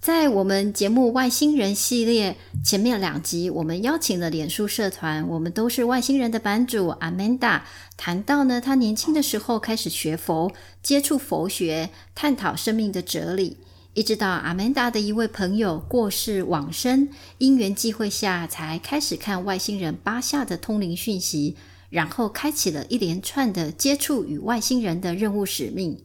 在我们节目《外星人》系列前面两集，我们邀请了脸书社团，我们都是外星人的版主 Amanda，谈到呢，他年轻的时候开始学佛，接触佛学，探讨生命的哲理，一直到 Amanda 的一位朋友过世往生，因缘际会下才开始看外星人八下的通灵讯息，然后开启了一连串的接触与外星人的任务使命。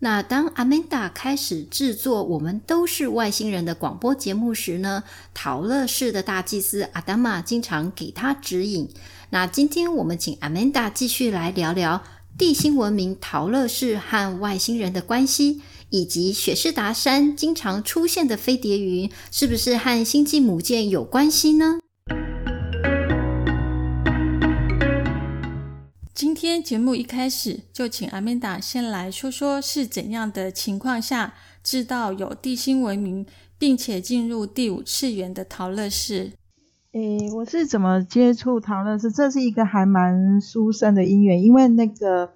那当阿曼达开始制作《我们都是外星人》的广播节目时呢，陶乐市的大祭司阿达玛经常给他指引。那今天我们请阿曼达继续来聊聊地心文明陶乐市和外星人的关系，以及雪士达山经常出现的飞碟云，是不是和星际母舰有关系呢？今天节目一开始就请阿曼达先来说说是怎样的情况下知道有地心文明，并且进入第五次元的陶乐士。诶，我是怎么接触陶乐士？这是一个还蛮殊胜的因缘，因为那个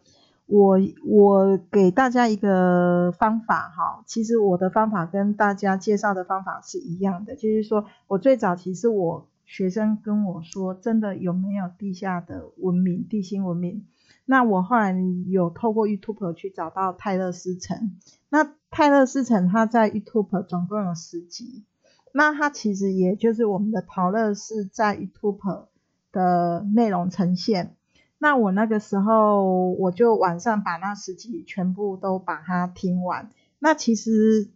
我我给大家一个方法哈，其实我的方法跟大家介绍的方法是一样的，就是说我最早其实我。学生跟我说：“真的有没有地下的文明、地心文明？”那我后来有透过 YouTube 去找到泰勒斯城。那泰勒斯城它在 YouTube 总共有十集。那它其实也就是我们的陶乐是在 YouTube 的内容呈现。那我那个时候我就晚上把那十集全部都把它听完。那其实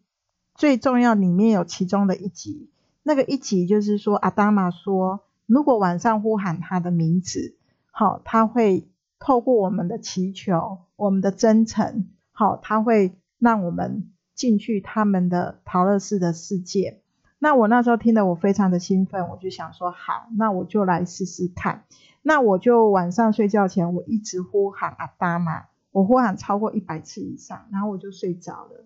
最重要里面有其中的一集。那个一集就是说，阿达玛说，如果晚上呼喊他的名字，好，他会透过我们的祈求，我们的真诚，好，他会让我们进去他们的陶乐寺的世界。那我那时候听得我非常的兴奋，我就想说，好，那我就来试试看。那我就晚上睡觉前，我一直呼喊阿达玛，我呼喊超过一百次以上，然后我就睡着了。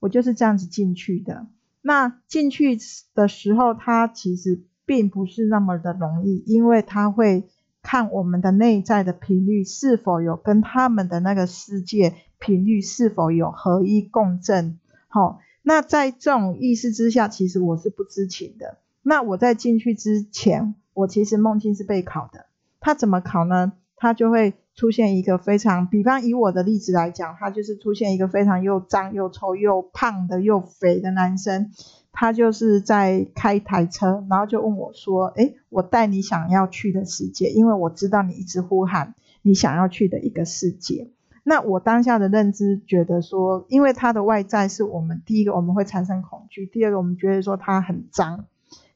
我就是这样子进去的。那进去的时候，它其实并不是那么的容易，因为它会看我们的内在的频率是否有跟他们的那个世界频率是否有合一共振。好，那在这种意识之下，其实我是不知情的。那我在进去之前，我其实梦境是被考的。他怎么考呢？他就会。出现一个非常，比方以我的例子来讲，他就是出现一个非常又脏又臭又胖的又肥的男生，他就是在开一台车，然后就问我说：“诶，我带你想要去的世界，因为我知道你一直呼喊你想要去的一个世界。”那我当下的认知觉得说，因为他的外在是我们第一个我们会产生恐惧，第二个我们觉得说他很脏。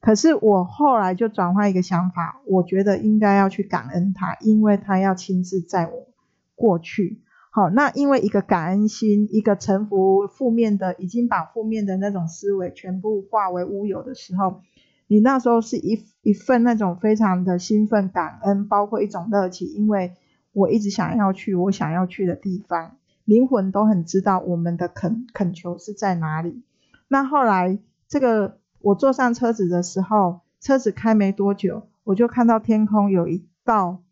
可是我后来就转换一个想法，我觉得应该要去感恩他，因为他要亲自载我过去。好，那因为一个感恩心，一个臣服负面的，已经把负面的那种思维全部化为乌有的时候，你那时候是一一份那种非常的兴奋、感恩，包括一种热情，因为我一直想要去我想要去的地方，灵魂都很知道我们的恳恳求是在哪里。那后来这个。我坐上车子的时候，车子开没多久，我就看到天空有一道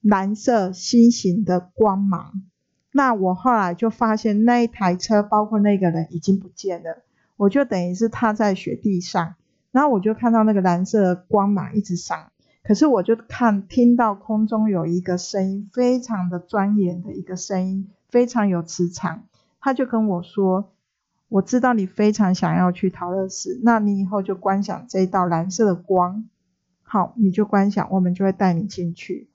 蓝色星形的光芒。那我后来就发现那一台车，包括那个人已经不见了。我就等于是踏在雪地上，然后我就看到那个蓝色光芒一直闪。可是我就看听到空中有一个声音，非常的庄严的一个声音，非常有磁场。他就跟我说。我知道你非常想要去陶乐寺，那你以后就观想这一道蓝色的光，好，你就观想，我们就会带你进去。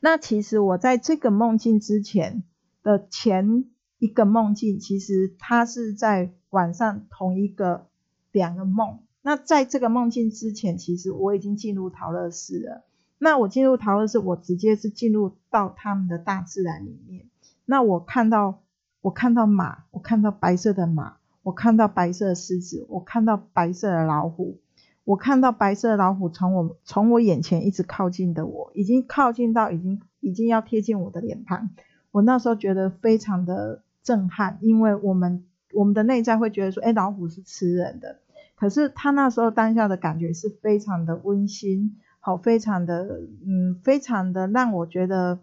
那其实我在这个梦境之前的前一个梦境，其实它是在晚上同一个两个梦。那在这个梦境之前，其实我已经进入陶乐寺了。那我进入陶乐寺，我直接是进入到他们的大自然里面。那我看到。我看到马，我看到白色的马，我看到白色的狮子，我看到白色的老虎，我看到白色的老虎从我从我眼前一直靠近的我，已经靠近到已经已经要贴近我的脸庞。我那时候觉得非常的震撼，因为我们我们的内在会觉得说，哎，老虎是吃人的。可是他那时候当下的感觉是非常的温馨，好，非常的，嗯，非常的让我觉得，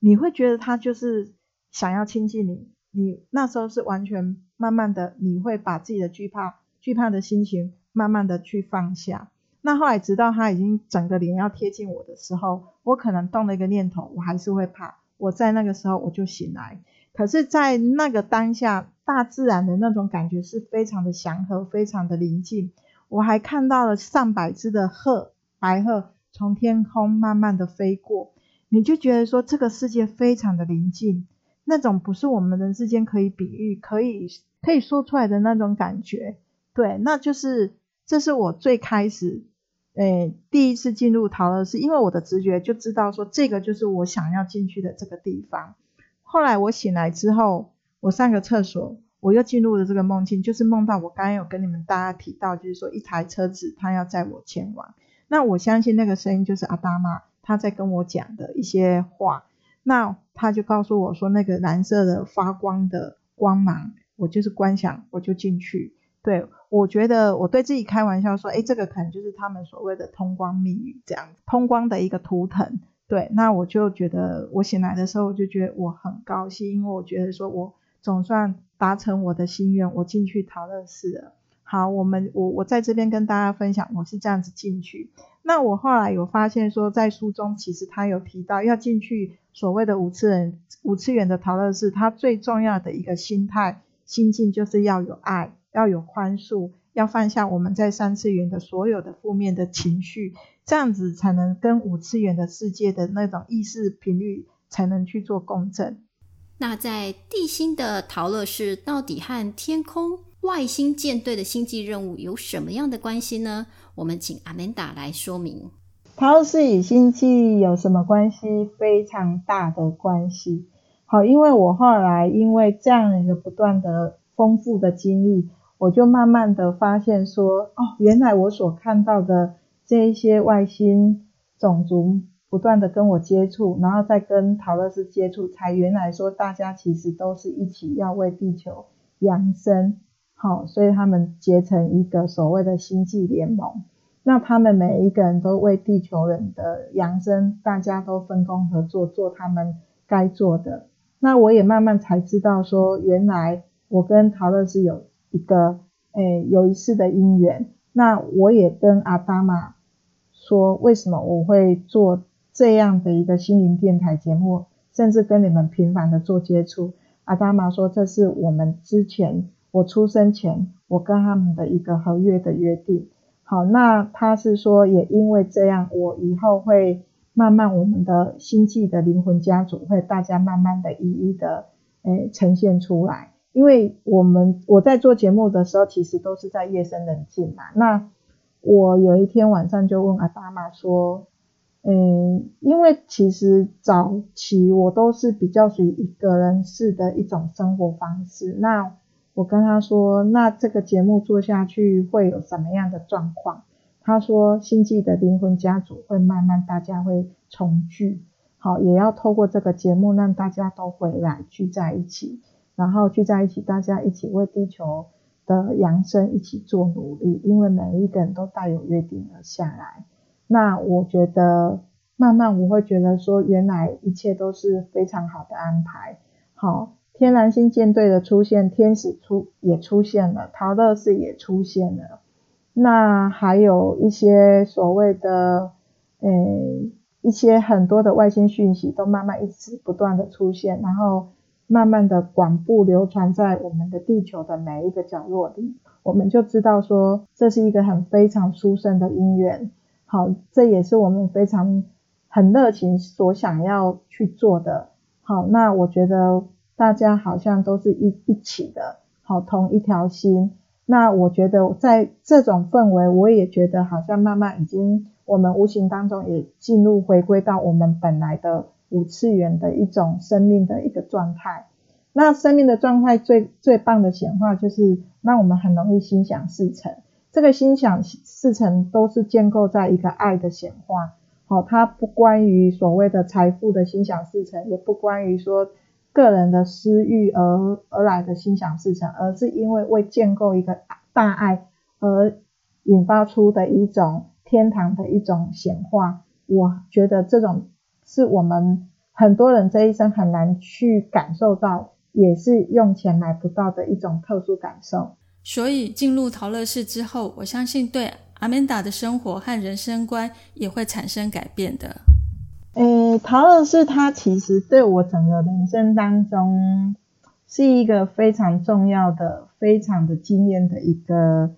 你会觉得他就是想要亲近你，你那时候是完全慢慢的，你会把自己的惧怕、惧怕的心情慢慢的去放下。那后来直到他已经整个脸要贴近我的时候，我可能动了一个念头，我还是会怕。我在那个时候我就醒来，可是，在那个当下，大自然的那种感觉是非常的祥和，非常的宁静。我还看到了上百只的鹤，白鹤从天空慢慢的飞过，你就觉得说这个世界非常的宁静，那种不是我们人世间可以比喻、可以可以说出来的那种感觉。对，那就是这是我最开始。诶，第一次进入陶乐寺，因为我的直觉就知道说这个就是我想要进去的这个地方。后来我醒来之后，我上个厕所，我又进入了这个梦境，就是梦到我刚刚有跟你们大家提到，就是说一台车子它要载我前往。那我相信那个声音就是阿达玛他在跟我讲的一些话。那他就告诉我说，那个蓝色的发光的光芒，我就是观想，我就进去。对。我觉得我对自己开玩笑说，哎，这个可能就是他们所谓的通光密语，这样通光的一个图腾。对，那我就觉得我醒来的时候，我就觉得我很高兴，因为我觉得说我总算达成我的心愿，我进去陶乐寺了。好，我们我我在这边跟大家分享，我是这样子进去。那我后来有发现说，在书中其实他有提到要进去所谓的五次元五次元的陶乐寺，它最重要的一个心态心境就是要有爱。要有宽恕，要放下我们在三次元的所有的负面的情绪，这样子才能跟五次元的世界的那种意识频率才能去做共振。那在地心的陶乐士到底和天空外星舰队的星际任务有什么样的关系呢？我们请阿曼达来说明。陶乐士与星际有什么关系？非常大的关系。好，因为我后来因为这样一个不断的丰富的经历。我就慢慢的发现说，哦，原来我所看到的这一些外星种族不断的跟我接触，然后再跟陶乐斯接触，才原来说大家其实都是一起要为地球养生，好，所以他们结成一个所谓的星际联盟。那他们每一个人都为地球人的扬升，大家都分工合作，做他们该做的。那我也慢慢才知道说，原来我跟陶乐是有。一个诶有一次的因缘，那我也跟阿达玛说，为什么我会做这样的一个心灵电台节目，甚至跟你们频繁的做接触。阿达玛说，这是我们之前我出生前我跟他们的一个合约的约定。好，那他是说，也因为这样，我以后会慢慢我们的星际的灵魂家族会大家慢慢的一一的诶呈现出来。因为我们我在做节目的时候，其实都是在夜深人静嘛。那我有一天晚上就问阿爸妈说：“嗯，因为其实早期我都是比较属于一个人式的一种生活方式。那我跟他说，那这个节目做下去会有什么样的状况？他说，星际的灵魂家族会慢慢大家会重聚，好，也要透过这个节目让大家都回来聚在一起。”然后聚在一起，大家一起为地球的扬升一起做努力，因为每一个人都带有约定而下来。那我觉得慢慢我会觉得说，原来一切都是非常好的安排。好，天然星舰队的出现，天使出也出现了，陶乐士也出现了。那还有一些所谓的，诶，一些很多的外星讯息都慢慢一直不断的出现，然后。慢慢的广布流传在我们的地球的每一个角落里，我们就知道说这是一个很非常殊胜的因缘。好，这也是我们非常很热情所想要去做的。好，那我觉得大家好像都是一一起的，好同一条心。那我觉得在这种氛围，我也觉得好像慢慢已经我们无形当中也进入回归到我们本来的。五次元的一种生命的一个状态，那生命的状态最最棒的显化，就是让我们很容易心想事成。这个心想事成都是建构在一个爱的显化。好，它不关于所谓的财富的心想事成，也不关于说个人的私欲而而来的心想事成，而是因为为建构一个大爱而引发出的一种天堂的一种显化。我觉得这种是我们很多人这一生很难去感受到。也是用钱买不到的一种特殊感受。所以进入陶乐室之后，我相信对阿曼达的生活和人生观也会产生改变的。诶，陶乐室它其实对我整个人生当中是一个非常重要的、非常的惊艳的一个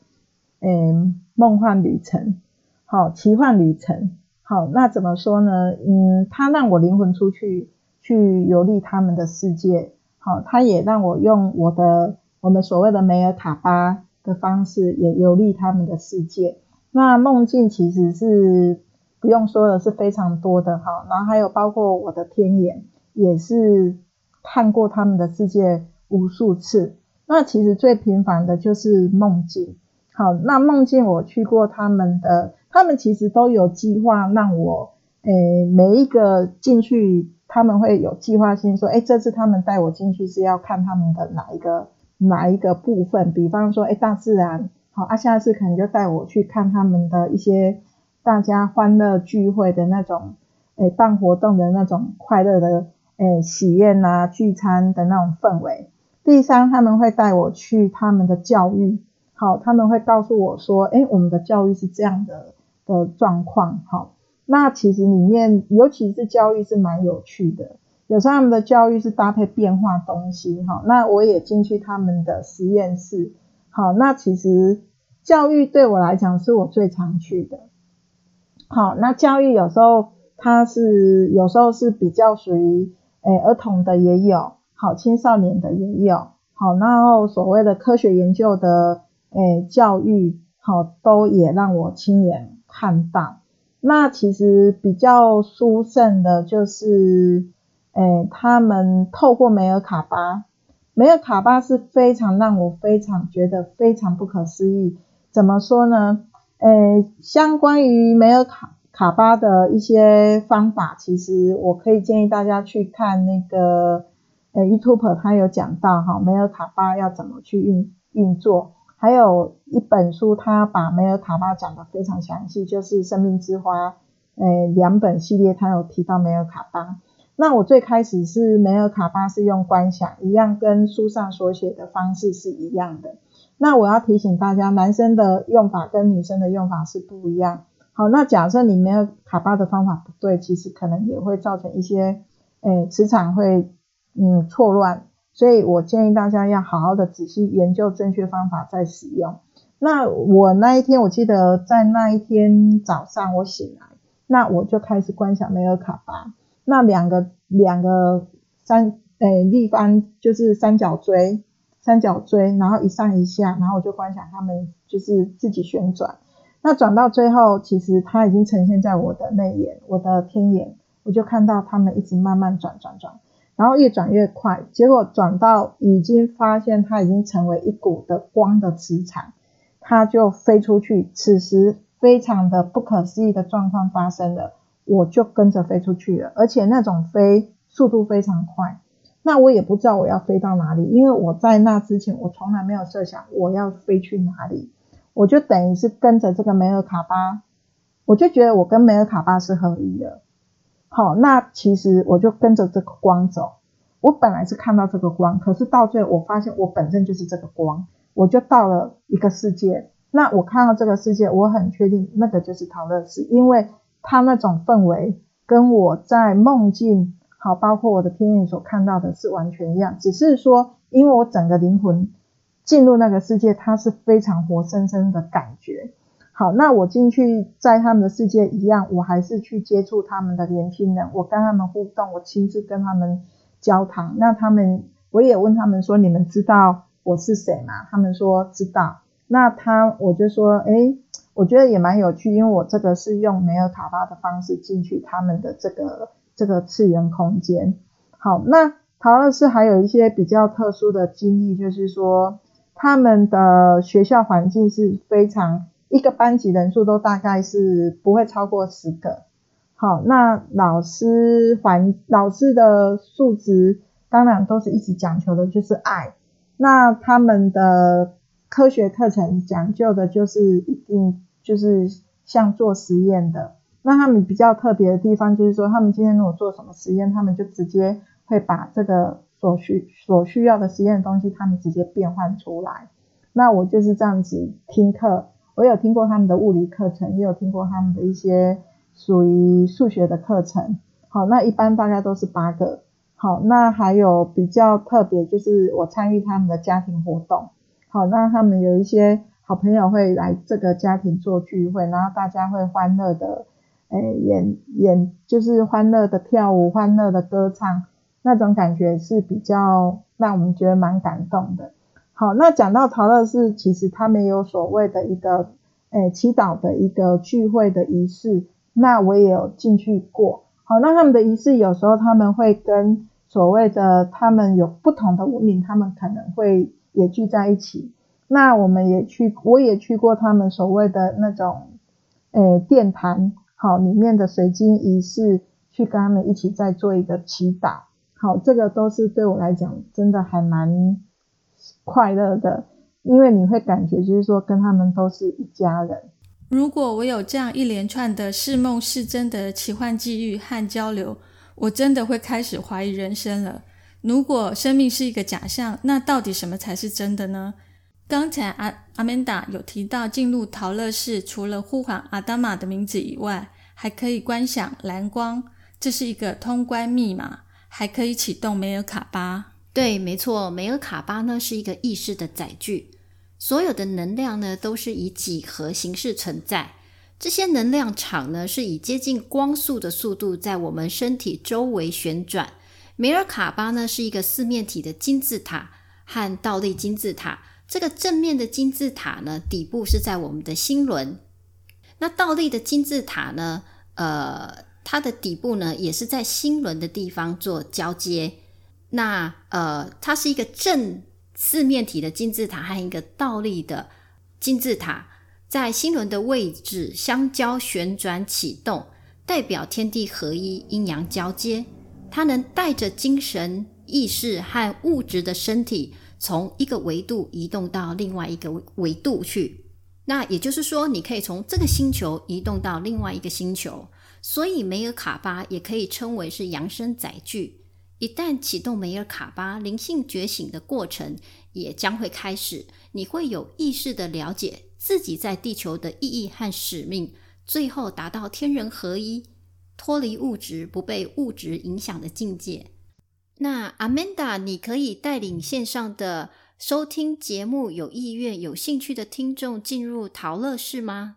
诶梦幻旅程，好奇幻旅程。好，那怎么说呢？嗯，它让我灵魂出去去游历他们的世界。好，他也让我用我的我们所谓的梅尔卡巴的方式，也游历他们的世界。那梦境其实是不用说的，是非常多的哈。然后还有包括我的天眼，也是看过他们的世界无数次。那其实最频繁的就是梦境。好，那梦境我去过他们的，他们其实都有计划让我，诶，每一个进去。他们会有计划性说，哎，这次他们带我进去是要看他们的哪一个哪一个部分？比方说，哎，大自然，好，啊，下次可能就带我去看他们的一些大家欢乐聚会的那种，哎，办活动的那种快乐的，哎，喜宴啊，聚餐的那种氛围。第三，他们会带我去他们的教育，好，他们会告诉我说，哎，我们的教育是这样的的状况，好。那其实里面，尤其是教育是蛮有趣的。有时候他们的教育是搭配变化东西，哈。那我也进去他们的实验室，好。那其实教育对我来讲是我最常去的。好，那教育有时候它是有时候是比较属于诶儿童的也有，好青少年的也有，好。然后所谓的科学研究的诶教育，好都也让我亲眼看到。那其实比较殊胜的就是，诶，他们透过梅尔卡巴，梅尔卡巴是非常让我非常觉得非常不可思议。怎么说呢？诶，相关于梅尔卡卡巴的一些方法，其实我可以建议大家去看那个，诶，YouTube 他有讲到哈，梅尔卡巴要怎么去运运作。还有一本书，他把梅尔卡巴讲的非常详细，就是《生命之花》诶两本系列，他有提到梅尔卡巴。那我最开始是梅尔卡巴是用观想，一样跟书上所写的方式是一样的。那我要提醒大家，男生的用法跟女生的用法是不一样。好，那假设你梅尔卡巴的方法不对，其实可能也会造成一些诶磁场会嗯错乱。所以我建议大家要好好的仔细研究正确方法再使用。那我那一天，我记得在那一天早上我醒来，那我就开始观想梅尔卡巴。那两个两个三诶立方就是三角锥，三角锥，然后一上一下，然后我就观想他们就是自己旋转。那转到最后，其实它已经呈现在我的内眼，我的天眼，我就看到他们一直慢慢转转转。然后越转越快，结果转到已经发现它已经成为一股的光的磁场，它就飞出去。此时非常的不可思议的状况发生了，我就跟着飞出去了，而且那种飞速度非常快。那我也不知道我要飞到哪里，因为我在那之前我从来没有设想我要飞去哪里，我就等于是跟着这个梅尔卡巴，我就觉得我跟梅尔卡巴是合一的。好，那其实我就跟着这个光走。我本来是看到这个光，可是到最后我发现我本身就是这个光，我就到了一个世界。那我看到这个世界，我很确定那个就是陶乐寺，因为他那种氛围跟我在梦境，好，包括我的天眼所看到的是完全一样。只是说，因为我整个灵魂进入那个世界，它是非常活生生的感觉。好，那我进去在他们的世界一样，我还是去接触他们的年轻人，我跟他们互动，我亲自跟他们交谈。那他们，我也问他们说，你们知道我是谁吗？他们说知道。那他，我就说，哎，我觉得也蛮有趣，因为我这个是用没有塔巴的方式进去他们的这个这个次元空间。好，那陶乐士还有一些比较特殊的经历，就是说他们的学校环境是非常，一个班级人数都大概是不会超过十个。好，那老师环老师的素质当然都是一直讲求的就是爱。那他们的科学课程讲究的就是一定就是像做实验的。那他们比较特别的地方就是说，他们今天如果做什么实验，他们就直接会把这个所需所需要的实验的东西，他们直接变换出来。那我就是这样子听课，我有听过他们的物理课程，也有听过他们的一些属于数学的课程。好，那一般大概都是八个。好，那还有比较特别就是我参与他们的家庭活动。好，那他们有一些好朋友会来这个家庭做聚会，然后大家会欢乐的。诶，演演就是欢乐的跳舞，欢乐的歌唱，那种感觉是比较让我们觉得蛮感动的。好，那讲到陶乐寺，其实他们有所谓的一个诶祈祷的一个聚会的仪式，那我也有进去过。好，那他们的仪式有时候他们会跟所谓的他们有不同的文明，他们可能会也聚在一起。那我们也去，我也去过他们所谓的那种诶殿堂。好，里面的水晶仪式，去跟他们一起再做一个祈祷。好，这个都是对我来讲真的还蛮快乐的，因为你会感觉就是说跟他们都是一家人。如果我有这样一连串的是梦是真的奇幻际遇和交流，我真的会开始怀疑人生了。如果生命是一个假象，那到底什么才是真的呢？刚才阿阿曼达有提到，进入陶乐寺除了呼唤阿达玛的名字以外，还可以观想蓝光，这是一个通关密码，还可以启动梅尔卡巴。对，没错，梅尔卡巴呢是一个意识的载具，所有的能量呢都是以几何形式存在，这些能量场呢是以接近光速的速度在我们身体周围旋转。梅尔卡巴呢是一个四面体的金字塔和倒立金字塔。这个正面的金字塔呢，底部是在我们的心轮；那倒立的金字塔呢，呃，它的底部呢也是在心轮的地方做交接。那呃，它是一个正四面体的金字塔和一个倒立的金字塔，在心轮的位置相交旋转启动，代表天地合一、阴阳交接。它能带着精神意识和物质的身体。从一个维度移动到另外一个维度去，那也就是说，你可以从这个星球移动到另外一个星球。所以梅尔卡巴也可以称为是扬声载具。一旦启动梅尔卡巴，灵性觉醒的过程也将会开始。你会有意识的了解自己在地球的意义和使命，最后达到天人合一，脱离物质，不被物质影响的境界。那 Amanda，你可以带领线上的收听节目有意愿、有兴趣的听众进入陶乐室吗？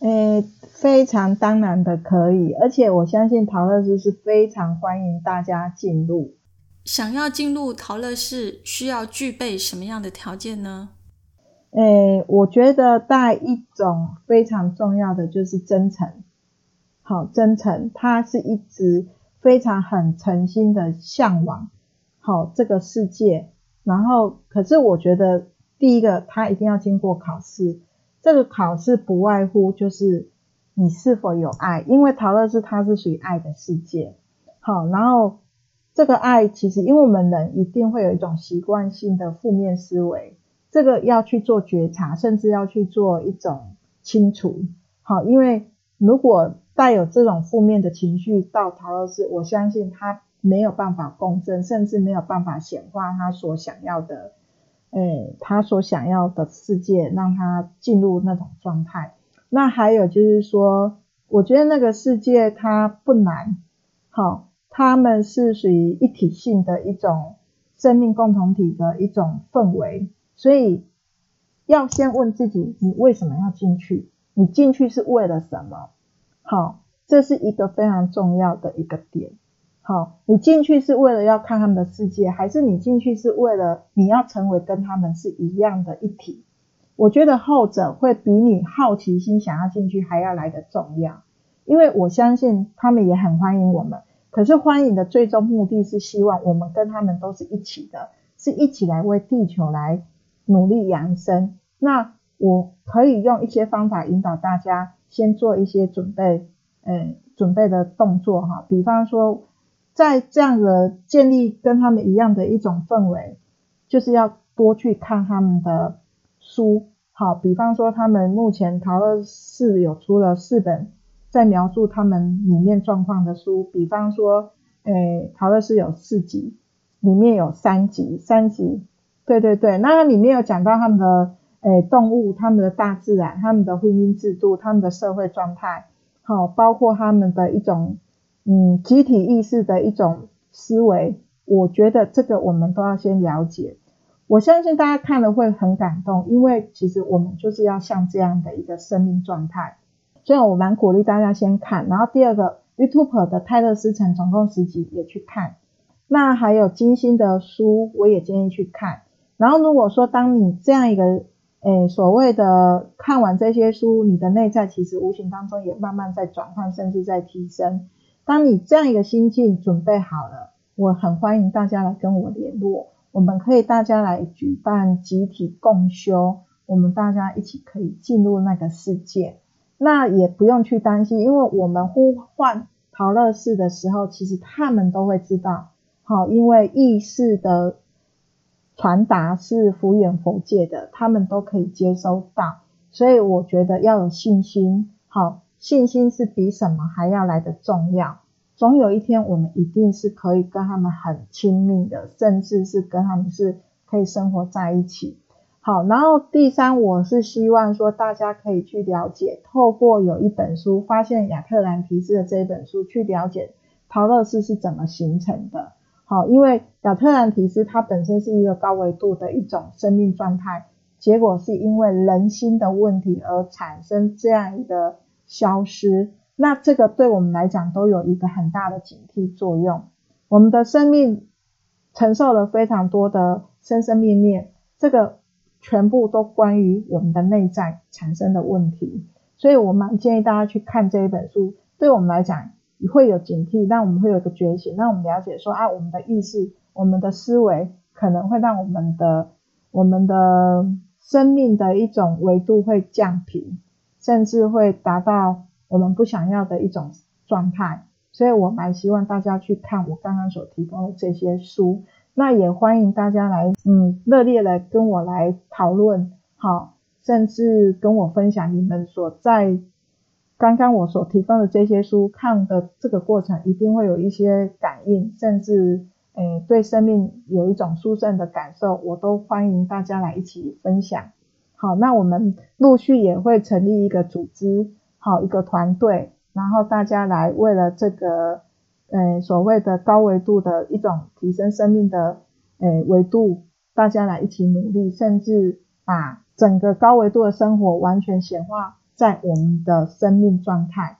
诶，非常当然的可以，而且我相信陶乐室是非常欢迎大家进入。想要进入陶乐室，需要具备什么样的条件呢？诶，我觉得带一种非常重要的就是真诚。好，真诚，它是一直。非常很诚心的向往，好这个世界。然后，可是我觉得第一个，他一定要经过考试。这个考试不外乎就是你是否有爱，因为陶乐是它是属于爱的世界。好，然后这个爱其实，因为我们人一定会有一种习惯性的负面思维，这个要去做觉察，甚至要去做一种清除。好，因为如果带有这种负面的情绪到陶乐斯，我相信他没有办法共振，甚至没有办法显化他所想要的，诶，他所想要的世界，让他进入那种状态。那还有就是说，我觉得那个世界它不难，好，他们是属于一体性的一种生命共同体的一种氛围，所以要先问自己，你为什么要进去？你进去是为了什么？好，这是一个非常重要的一个点。好，你进去是为了要看他们的世界，还是你进去是为了你要成为跟他们是一样的一体？我觉得后者会比你好奇心想要进去还要来的重要，因为我相信他们也很欢迎我们。可是欢迎的最终目的是希望我们跟他们都是一起的，是一起来为地球来努力扬升。那我可以用一些方法引导大家先做一些准备，嗯，准备的动作哈。比方说，在这样的建立跟他们一样的一种氛围，就是要多去看他们的书。好，比方说他们目前陶乐士有出了四本。在描述他们里面状况的书，比方说，诶，陶乐斯有四集，里面有三集，三集，对对对，那里面有讲到他们的，诶，动物，他们的大自然，他们的婚姻制度，他们的社会状态，好，包括他们的一种，嗯，集体意识的一种思维，我觉得这个我们都要先了解。我相信大家看了会很感动，因为其实我们就是要像这样的一个生命状态。所以我蛮鼓励大家先看，然后第二个 YouTube 的泰勒斯城总共十集也去看，那还有金星的书我也建议去看。然后如果说当你这样一个诶所谓的看完这些书，你的内在其实无形当中也慢慢在转换，甚至在提升。当你这样一个心境准备好了，我很欢迎大家来跟我联络，我们可以大家来举办集体共修，我们大家一起可以进入那个世界。那也不用去担心，因为我们呼唤陶乐士的时候，其实他们都会知道，好，因为意识的传达是福远佛界的，他们都可以接收到，所以我觉得要有信心，好，信心是比什么还要来的重要，总有一天我们一定是可以跟他们很亲密的，甚至是跟他们是可以生活在一起。好，然后第三，我是希望说大家可以去了解，透过有一本书，发现亚特兰提斯的这一本书，去了解陶乐斯是怎么形成的。好，因为亚特兰提斯它本身是一个高维度的一种生命状态，结果是因为人心的问题而产生这样一个消失。那这个对我们来讲都有一个很大的警惕作用。我们的生命承受了非常多的生生灭灭，这个。全部都关于我们的内在产生的问题，所以我蛮建议大家去看这一本书。对我们来讲，会有警惕，让我们会有一个觉醒，让我们了解说啊，我们的意识、我们的思维可能会让我们的、我们的生命的一种维度会降频，甚至会达到我们不想要的一种状态。所以我蛮希望大家去看我刚刚所提供的这些书。那也欢迎大家来，嗯，热烈的跟我来讨论，好，甚至跟我分享你们所在刚刚我所提供的这些书看的这个过程，一定会有一些感应，甚至，诶，对生命有一种殊胜的感受，我都欢迎大家来一起分享。好，那我们陆续也会成立一个组织，好，一个团队，然后大家来为了这个。呃，所谓的高维度的一种提升生命的呃维度，大家来一起努力，甚至把整个高维度的生活完全显化在我们的生命状态。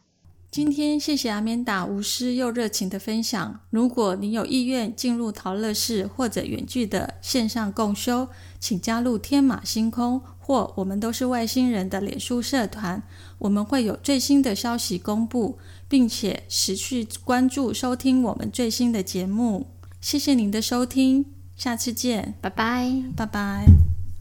今天谢谢阿棉达无私又热情的分享。如果你有意愿进入陶乐室或者远距的线上共修，请加入天马星空或我们都是外星人的脸书社团，我们会有最新的消息公布，并且持续关注收听我们最新的节目。谢谢您的收听，下次见，拜拜，拜拜。